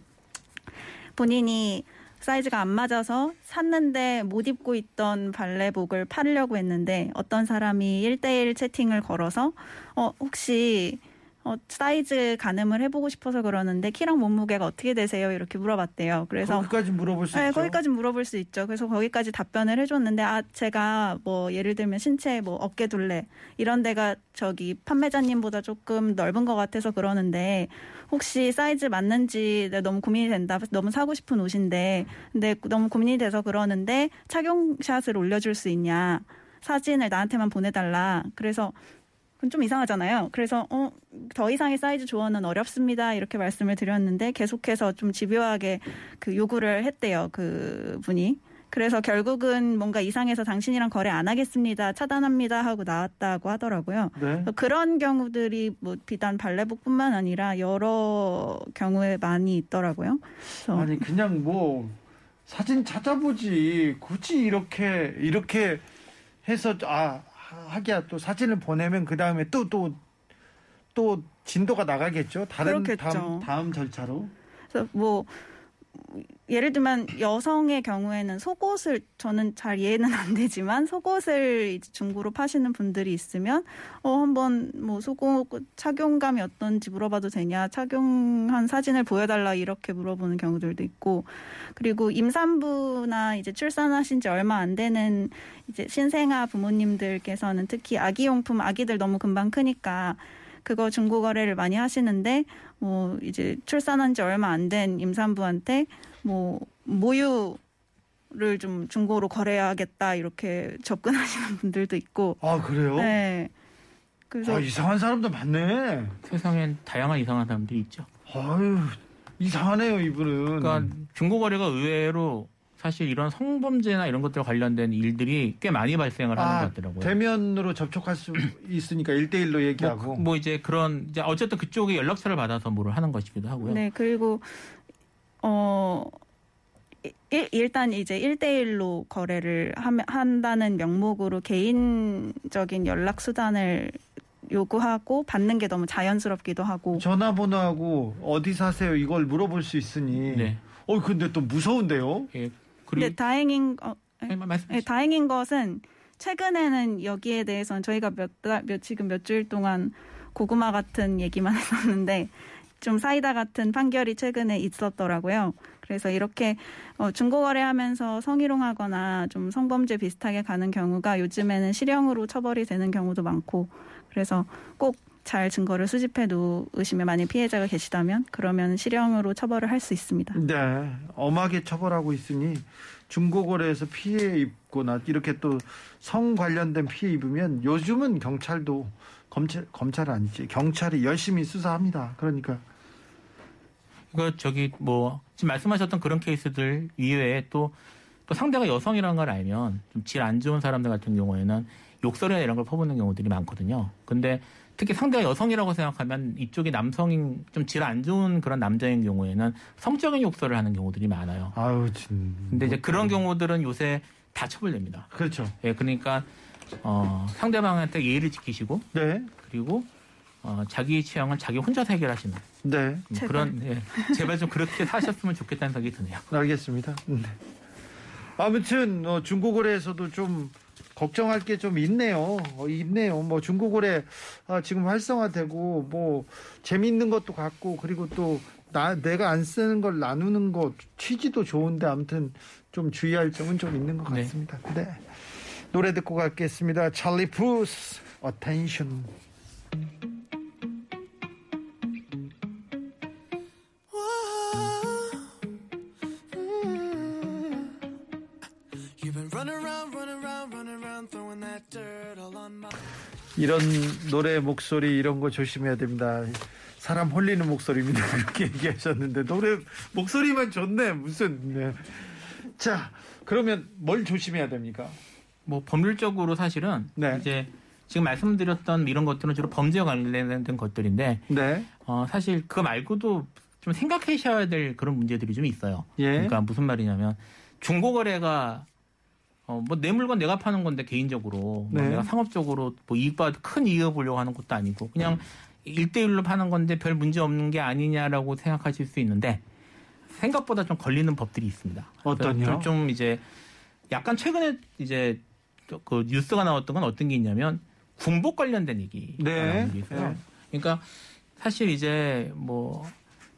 본인이 사이즈가 안 맞아서 샀는데 못 입고 있던 발레복을 팔려고 했는데 어떤 사람이 1대1 채팅을 걸어서 어 혹시 어, 사이즈 가늠을 해보고 싶어서 그러는데 키랑 몸무게가 어떻게 되세요? 이렇게 물어봤대요. 그래서 거기까지 물어볼 수 네, 있죠. 거기까지 물어볼 수 있죠. 그래서 거기까지 답변을 해줬는데, 아, 제가 뭐, 예를 들면 신체 뭐, 어깨 둘레, 이런 데가 저기 판매자님보다 조금 넓은 것 같아서 그러는데, 혹시 사이즈 맞는지 내가 너무 고민이 된다. 너무 사고 싶은 옷인데, 근데 너무 고민이 돼서 그러는데, 착용샷을 올려줄 수 있냐. 사진을 나한테만 보내달라. 그래서, 그건 좀 이상하잖아요. 그래서 어, 더 이상의 사이즈 조언은 어렵습니다. 이렇게 말씀을 드렸는데 계속해서 좀 집요하게 그 요구를 했대요. 그 분이. 그래서 결국은 뭔가 이상해서 당신이랑 거래 안 하겠습니다. 차단합니다 하고 나왔다고 하더라고요. 네. 그런 경우들이 뭐 비단 발레복뿐만 아니라 여러 경우에 많이 있더라고요. 아니 그냥 뭐 사진 찾아보지 굳이 이렇게 이렇게 해서 아 하기야 또 사진을 보내면 그 다음에 또 또 또 진도가 나가겠죠. 다른 그렇겠죠. 다음 다음 절차로. 그래서 뭐 예를 들면 여성의 경우에는 속옷을 저는 잘 이해는 안 되지만 속옷을 중고로 파시는 분들이 있으면 어 한번 뭐 속옷 착용감이 어떤지 물어봐도 되냐 착용한 사진을 보여달라 이렇게 물어보는 경우들도 있고 그리고 임산부나 이제 출산하신 지 얼마 안 되는 이제 신생아 부모님들께서는 특히 아기 용품 아기들 너무 금방 크니까 그거 중고 거래를 많이 하시는데 뭐 이제 출산한 지 얼마 안 된 임산부한테 뭐 모유 를 좀 중고로 거래하겠다 이렇게 접근하시는 [laughs] 분들도 있고 아 그래요? 네. 그래서 아 이상한 사람도 많네. 세상엔 다양한 이상한 사람들이 있죠. 아유 이상하네요 이분은. 그러니까 중고 거래가 의외로 사실 이런 성범죄나 이런 것들 관련된 일들이 꽤 많이 발생을 하는 아, 것 같더라고요. 대면으로 접촉할 수 있으니까 1대1로 얘기하고. 뭐, 뭐 이제 그런 이제 어쨌든 그쪽에 연락처를 받아서 뭐를 하는 것이기도 하고요. 네 그리고 어 일, 일단 이제 1대1로 거래를 한다는 명목으로 개인적인 연락 수단을 요구하고 받는 게 너무 자연스럽기도 하고 전화번호하고 어디 사세요 이걸 물어볼 수 있으니. 네. 어 근데 또 무서운데요. 예, 근데 다행인 어, 네. 네, 다행인 것은 최근에는 여기에 대해서는 저희가 몇, 달- 몇 지금 몇 주일 동안 고구마 같은 얘기만 [laughs] 했었는데 좀 사이다 같은 판결이 최근에 있었더라고요. 그래서 이렇게 어, 중고거래하면서 성희롱하거나 좀 성범죄 비슷하게 가는 경우가 요즘에는 실형으로 처벌이 되는 경우도 많고 그래서 꼭 잘 증거를 수집해 놓으시면 만약 피해자가 계시다면 그러면 실형으로 처벌을 할 수 있습니다. 네, 엄하게 처벌하고 있으니 중고거래에서 피해 입거나 이렇게 또 성 관련된 피해 입으면 요즘은 경찰도 검찰 검찰 아니지 경찰이 열심히 수사합니다. 그러니까 그 저기 뭐 지금 말씀하셨던 그런 케이스들 이외에 또, 또 상대가 여성이라는 걸 알면 좀 질 안 좋은 사람들 같은 경우에는 욕설이나 이런 걸 퍼붓는 경우들이 많거든요. 근데 특히 상대가 여성이라고 생각하면 이쪽이 남성인 좀 질 안 좋은 그런 남자인 경우에는 성적인 욕설을 하는 경우들이 많아요. 아유 진. 근데 이제 그런 경우들은 요새 다 처벌됩니다. 그렇죠. 예, 그러니까 어, 상대방한테 예의를 지키시고 네, 그리고 어, 자기 취향은 자기 혼자서 해결하시는 네, 제발. 그런 예, 제발 좀 그렇게 사셨으면 좋겠다는 생각이 드네요. 알겠습니다. 네. 아무튼 어, 중고거래에서도 좀 걱정할 게 좀 있네요. 어, 있네요. 뭐 중고거래 아, 지금 활성화되고 뭐 재미있는 것도 같고 그리고 또 나 내가 안 쓰는 걸 나누는 거 취지도 좋은데 아무튼 좀 주의할 점은 좀 있는 것 네. 같습니다. 네. 노래 듣고 가겠습니다. Charlie Puth Attention. 이런 노래 목소리 이런 거 조심해야 됩니다. 사람 홀리는 목소리입니다. [laughs] 그렇게 얘기하셨는데 노래 목소리만 좋네 무슨 네. 자 그러면 뭘 조심해야 됩니까? 뭐 법률적으로 사실은 네. 이제 지금 말씀드렸던 이런 것들은 주로 범죄와 관련된 것들인데 네. 어, 사실 그거 말고도 좀 생각하셔야 될 그런 문제들이 좀 있어요. 예. 그러니까 무슨 말이냐면 중고거래가 어, 뭐 내 물건 내가 파는 건데 개인적으로 뭐 네. 내가 상업적으로 뭐 이익 받, 큰 이익을 보려고 하는 것도 아니고 그냥 일대일로 파는 건데 별 문제 없는 게 아니냐라고 생각하실 수 있는데 생각보다 좀 걸리는 법들이 있습니다. 어떤요? 좀, 좀 이제 약간 최근에 이제 그 뉴스가 나왔던 건 어떤 게 있냐면 군복 관련된 얘기 네. 나오는 게 있어요. 네. 그러니까 사실 이제 뭐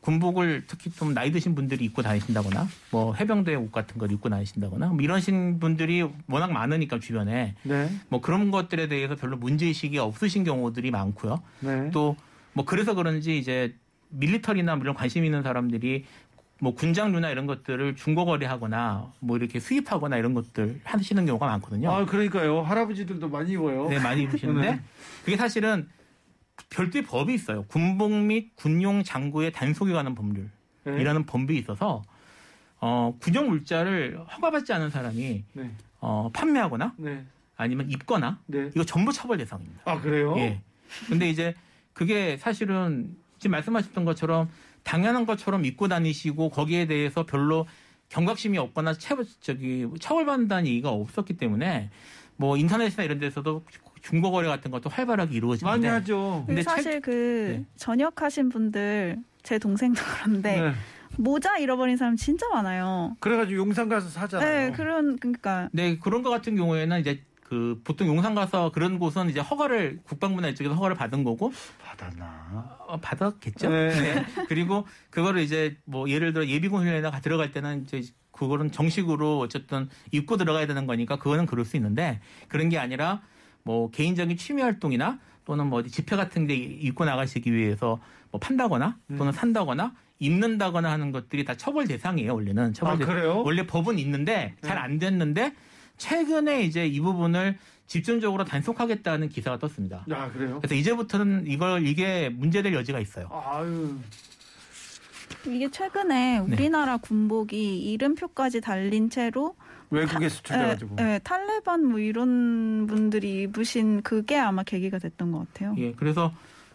군복을 특히 좀 나이 드신 분들이 입고 다니신다거나 뭐 해병대 옷 같은 걸 입고 다니신다거나 뭐 이러신 분들이 워낙 많으니까 주변에 네. 뭐 그런 것들에 대해서 별로 문제 의식이 없으신 경우들이 많고요. 네. 또뭐 그래서 그런지 이제 밀리터리나 뭐 이런 관심 있는 사람들이 뭐 군장류나 이런 것들을 중고거래하거나 뭐 이렇게 수입하거나 이런 것들 하시는 경우가 많거든요. 아, 그러니까요. 할아버지들도 많이 입어요. 네, 많이 입으시는데 [laughs] 네. 그게 사실은 별도의 법이 있어요. 군복 및 군용 장구의 단속에 관한 법률이라는 네. 법이 있어서 어, 군용 물자를 허가받지 않은 사람이 네. 어, 판매하거나 네. 아니면 입거나 네. 이거 전부 처벌 대상입니다. 아, 그래요? 예. 근데 이제 그게 사실은 지금 말씀하셨던 것처럼 당연한 것처럼 입고 다니시고 거기에 대해서 별로 경각심이 없거나 처벌, 저기 처벌받는다는 얘기가 없었기 때문에 뭐 인터넷이나 이런 데서도 중고 거래 같은 것도 활발하게 이루어지는데 많이 하죠. 근데 사실 그 네. 전역하신 분들 제 동생도 그런데 네. 모자 잃어버린 사람 진짜 많아요. 그래가지고 용산 가서 사잖아요. 네, 그런 그러니까 네, 그런 것 같은 경우에는 이제 그 보통 용산 가서 그런 곳은 이제 허가를 국방부나 이쪽에서 허가를 받은 거고 받았나? 어, 받았겠죠. 네. 네. 그리고 그거를 이제 뭐 예를 들어 예비군 훈련에 들어갈 때는 이제 그거는 정식으로 어쨌든 입고 들어가야 되는 거니까 그거는 그럴 수 있는데 그런 게 아니라 뭐 개인적인 취미 활동이나 또는 뭐 어디 집회 같은 데 입고 나가시기 위해서 뭐 판다거나 네. 또는 산다거나 입는다거나 하는 것들이 다 처벌 대상이에요 원래는 처벌 아, 대상. 그래요? 원래 법은 있는데 잘 네. 안 됐는데 최근에 이제 이 부분을 집중적으로 단속하겠다는 기사가 떴습니다. 야, 그래요? 그래서 이제부터는 이걸 이게 문제될 여지가 있어요. 아유. 이게 최근에 네. 우리나라 군복이 이름표까지 달린 채로 외국에 수출돼가지고. 예, 예, 탈레반 뭐 이런 분들이 입으신 그게 아마 계기가 됐던 것 같아요. 예, 그래서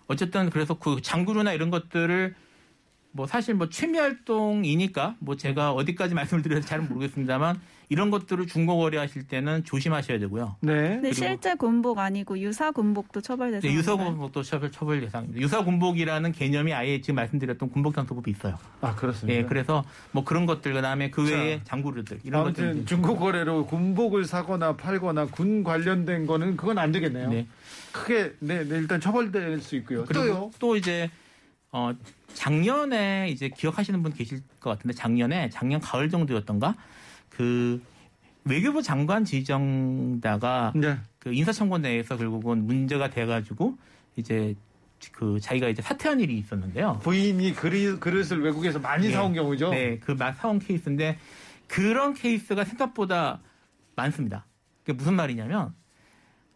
어쨌든 그래서 그 장구류나 이런 것들을 뭐 사실 뭐 취미 활동이니까 뭐 제가 어디까지 [laughs] 말씀을 드려서 잘은 모르겠습니다만 이런 것들을 중고 거래하실 때는 조심하셔야 되고요. 네. 근데 그리고- 실제 군복 아니고 유사 군복도 처벌 대상. 네, 유사 군복도 처벌 처벌 대상입니다. 유사 군복이라는 개념이 아예 지금 말씀드렸던 군복 단속법이 있어요. 아, 그렇습니다. 예, 그래서 뭐 그런 것들 그다음에 그 외에 장구류들 이런 아무튼 것들 중고 거래로 군복을 사거나 팔거나 군 관련된 거는 그건 안 되겠네요. 네. 크게 네, 네, 일단 처벌될 수 있고요. 또요. 그리고 또 이제 어 작년에 이제 기억하시는 분 계실 것 같은데 작년에 작년 가을 정도였던가 그 외교부 장관 지정자가 네. 그 인사청문 내에서 결국은 문제가 돼가지고 이제 그 자기가 이제 사퇴한 일이 있었는데요. 부인이 그리, 그릇을 외국에서 많이 네. 사온 경우죠. 네, 그막 사온 케이스인데 그런 케이스가 생각보다 많습니다. 그게 무슨 말이냐면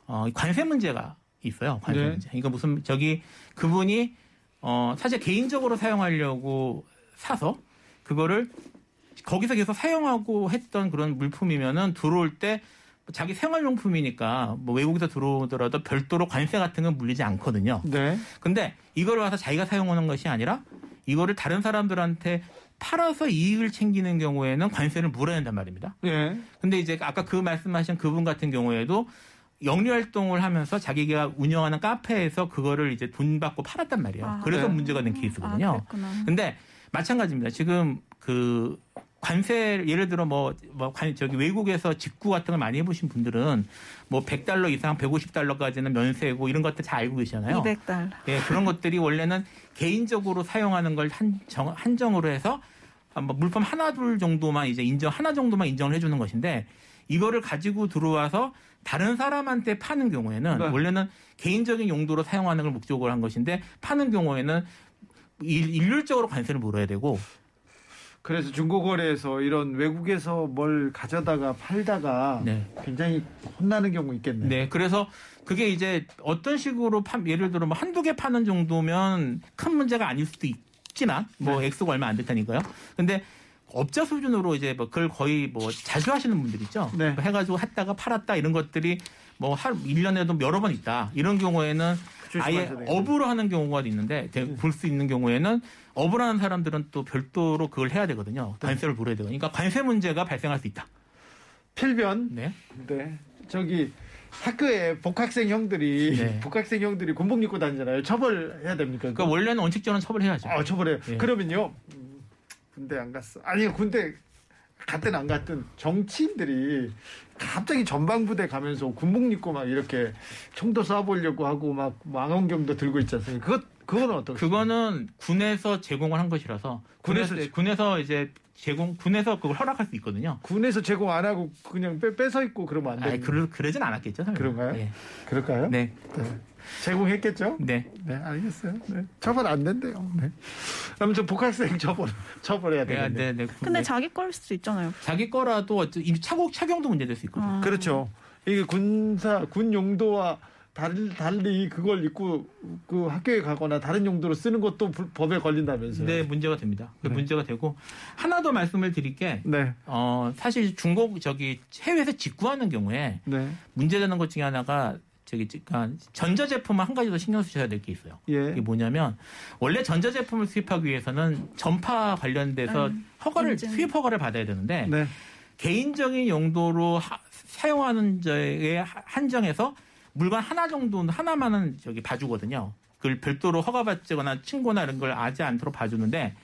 어, 관세 문제가 있어요. 관세 네. 문제. 그러니까 무슨 저기 그분이 어, 사실 개인적으로 사용하려고 사서 그거를 거기서 계속 사용하고 했던 그런 물품이면은 들어올 때 자기 생활용품이니까 뭐 외국에서 들어오더라도 별도로 관세 같은 건 물리지 않거든요. 네. 근데 이걸 와서 자기가 사용하는 것이 아니라 이거를 다른 사람들한테 팔아서 이익을 챙기는 경우에는 관세를 물어야 한단 말입니다. 네. 근데 이제 아까 그 말씀하신 그분 같은 경우에도 영리 활동을 하면서 자기가 운영하는 카페에서 그거를 이제 돈 받고 팔았단 말이에요. 아. 그래서 네. 문제가 된 아, 케이스거든요. 그랬구나. 근데 마찬가지입니다. 지금 그 관세 예를 들어 뭐, 뭐 관, 저기 외국에서 직구 같은 걸 많이 해보신 분들은 뭐 100달러 이상 150달러까지는 면세고 이런 것들 잘 알고 계시잖아요. 200달러. 예, 그런 것들이 원래는 개인적으로 사용하는 걸 한정, 한정으로 해서 뭐 물품 하나 둘 정도만 이제 인정 하나 정도만 인정을 해주는 것인데 이거를 가지고 들어와서 다른 사람한테 파는 경우에는 네. 원래는 개인적인 용도로 사용하는 걸 목적으로 한 것인데 파는 경우에는 일- 일률적으로 관세를 물어야 되고 그래서 중고 거래에서 이런 외국에서 뭘 가져다가 팔다가 네. 굉장히 혼나는 경우 있겠네요. 네, 그래서 그게 이제 어떤 식으로 파, 예를 들어 뭐 한두 개 파는 정도면 큰 문제가 아닐 수도 있지만 뭐 네. 액수가 얼마 안 됐다니까요. 근데 업자 수준으로 이제 뭐 그걸 거의 뭐 자주 하시는 분들 있죠. 네. 뭐 해가지고 했다가 팔았다 이런 것들이 뭐한 1년에도 여러 번 있다. 이런 경우에는 아예. 업으로 하는 경우가 있는데 볼수 있는 경우에는 업을 하는 사람들은 또 별도로 그걸 해야 되거든요. 관세를 물어야 되거든요. 그러니까 관세 문제가 발생할 수 있다. 필변. 네. 네. 저기 학교에 복학생 형들이 네. [laughs] 복학생 형들이 군복 입고 다니잖아요. 처벌해야 됩니까? 그러니까 원래는 원칙적으로 처벌해야죠. 아, 처벌해요. 예. 그러면요. 음, 군대 안 갔어. 아니 군대 갔든 안 갔든 정치인들이 갑자기 전방부대 가면서 군복 입고 막 이렇게 총도 쏴보려고 하고 막 망원경도 들고 있지 않습니까? 그것 그건 어떻게? 그거는 군에서 제공을 한 것이라서 군에서 군에서 이제 제공 군에서 그걸 허락할 수 있거든요. 군에서 제공 안 하고 그냥 빼, 뺏어 입고 그러면 안 되는 그러, 그러진 않았겠죠. 설마. 그런가요? 예. 그럴까요? 네, 네. 제공했겠죠? 네. 네, 알겠어요. 네. 처벌 안 된대요. 네. 아무튼 복학생 처벌 처벌해야 네, 되겠네. 네, 네. 근데 네. 자기 거일 수도 있잖아요. 자기 거라도 착옥 착용도 문제될 수 있거든요. 아. 그렇죠. 이게 군사 군 용도와 달리, 달리 그걸 입고 그 학교에 가거나 다른 용도로 쓰는 것도 불- 법에 걸린다면서요. 네, 문제가 됩니다. 그 네. 문제가 되고 하나 더 말씀을 드릴 게 네. 어, 사실 중국 저기 해외에서 직구하는 경우에 네. 문제되는 것 중에 하나가 저기 그러니까 전자 제품을 한 가지 더 신경 쓰셔야 될 게 있어요. 예. 이게 뭐냐면 원래 전자 제품을 수입하기 위해서는 전파 관련돼서 음, 허가를 인증. 수입 허가를 받아야 되는데 네. 개인적인 용도로 하- 사용하는 저에 하- 한정해서 물건 하나 정도는 하나만은 저기 봐주거든요. 그걸 별도로 허가받거나 친구나 이런 걸 하지 않도록 봐주는데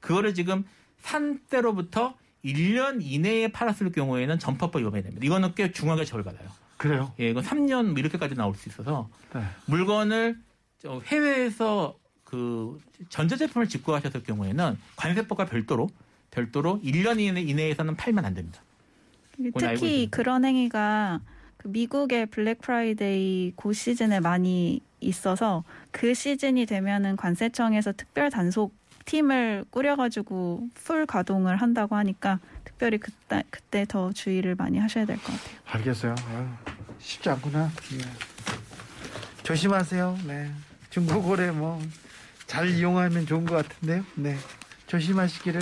그거를 지금 산 때로부터 1년 이내에 팔았을 경우에는 전파법 위반이 됩니다. 이거는 꽤 중하게 처벌받아요. 그래요. 예, 이건 3년 뭐 이렇게까지 나올 수 있어서 네. 물건을 저 해외에서 그 전자제품을 직구하셨을 경우에는 관세법과 별도로 별도로 1년 이내 이내에서는 팔면 안 됩니다. 특히. 그런 행위가 그 미국의 블랙 프라이데이 고 시즌에 많이 있어서 그 시즌이 되면은 관세청에서 특별 단속 팀을 꾸려가지고 풀 가동을 한다고 하니까 특별히 그때 그때 더 주의를 많이 하셔야 될 것 같아요. 알겠어요. 아유, 쉽지 않구나. 네. 조심하세요. 네. 중고거래 뭐 잘 이용하면 좋은 것 같은데요. 네. 조심하시기를.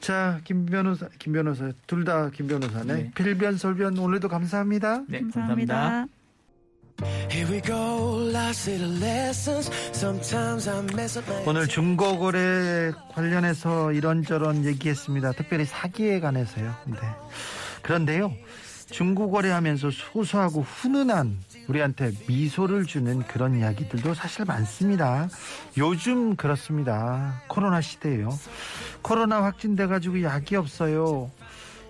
자, 김 변호사, 김 변호사, 둘 다 김 변호사네. 네. 필변 설변 오늘도 감사합니다. 네, 감사합니다. 감사합니다. 오늘 중고거래 관련해서 이런저런 얘기했습니다. 특별히 사기에 관해서요. 네. 그런데요. 중고거래 하면서 소소하고 훈훈한 우리한테 미소를 주는 그런 이야기들도 사실 많습니다. 요즘 그렇습니다. 코로나 시대예요. 코로나 확진돼가지고 약이 없어요.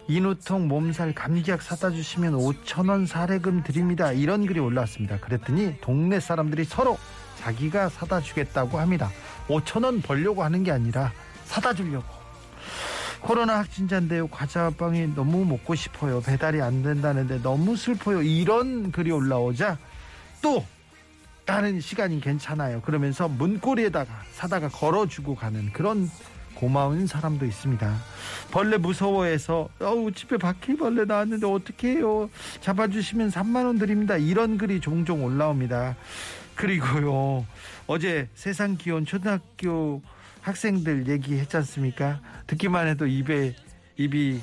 인후통, 몸살, 감기약 사다 주시면 5천 원 사례금 드립니다. 이런 글이 올라왔습니다. 그랬더니 동네 사람들이 서로 자기가 사다 주겠다고 합니다. 5천 원 벌려고 하는 게 아니라 사다 주려고. 코로나 확진자인데요. 과자빵이 너무 먹고 싶어요. 배달이 안 된다는데 너무 슬퍼요. 이런 글이 올라오자 또 다른 시간이 괜찮아요. 그러면서 문고리에다가 사다가 걸어주고 가는 그런 고마운 사람도 있습니다. 벌레 무서워해서 어우 집에 바퀴벌레 나왔는데 어떻게 해요? 잡아주시면 3만 원 드립니다. 이런 글이 종종 올라옵니다. 그리고요 어제 세상 기온 초등학교 학생들 얘기했지 않습니까? 듣기만 해도 입에 입이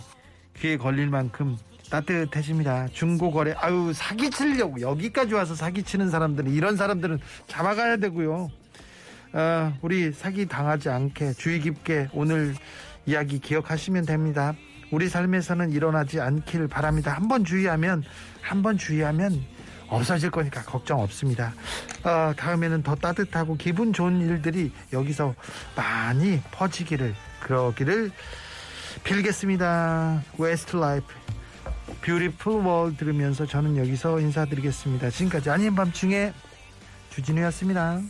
귀에 걸릴 만큼 따뜻해집니다. 중고거래 아유 사기치려고 여기까지 와서 사기치는 사람들은 이런 사람들은 잡아가야 되고요. 아, 우리 사기 당하지 않게 주의 깊게 오늘 이야기 기억하시면 됩니다. 우리 삶에서는 일어나지 않길 바랍니다. 한번 주의하면 한번 주의하면 없어질 거니까 걱정 없습니다. 아, 다음에는 더 따뜻하고 기분 좋은 일들이 여기서 많이 퍼지기를 그러기를 빌겠습니다. Westlife Beautiful World 들으면서 저는 여기서 인사드리겠습니다. 지금까지 아닌 밤중에 주진우였습니다.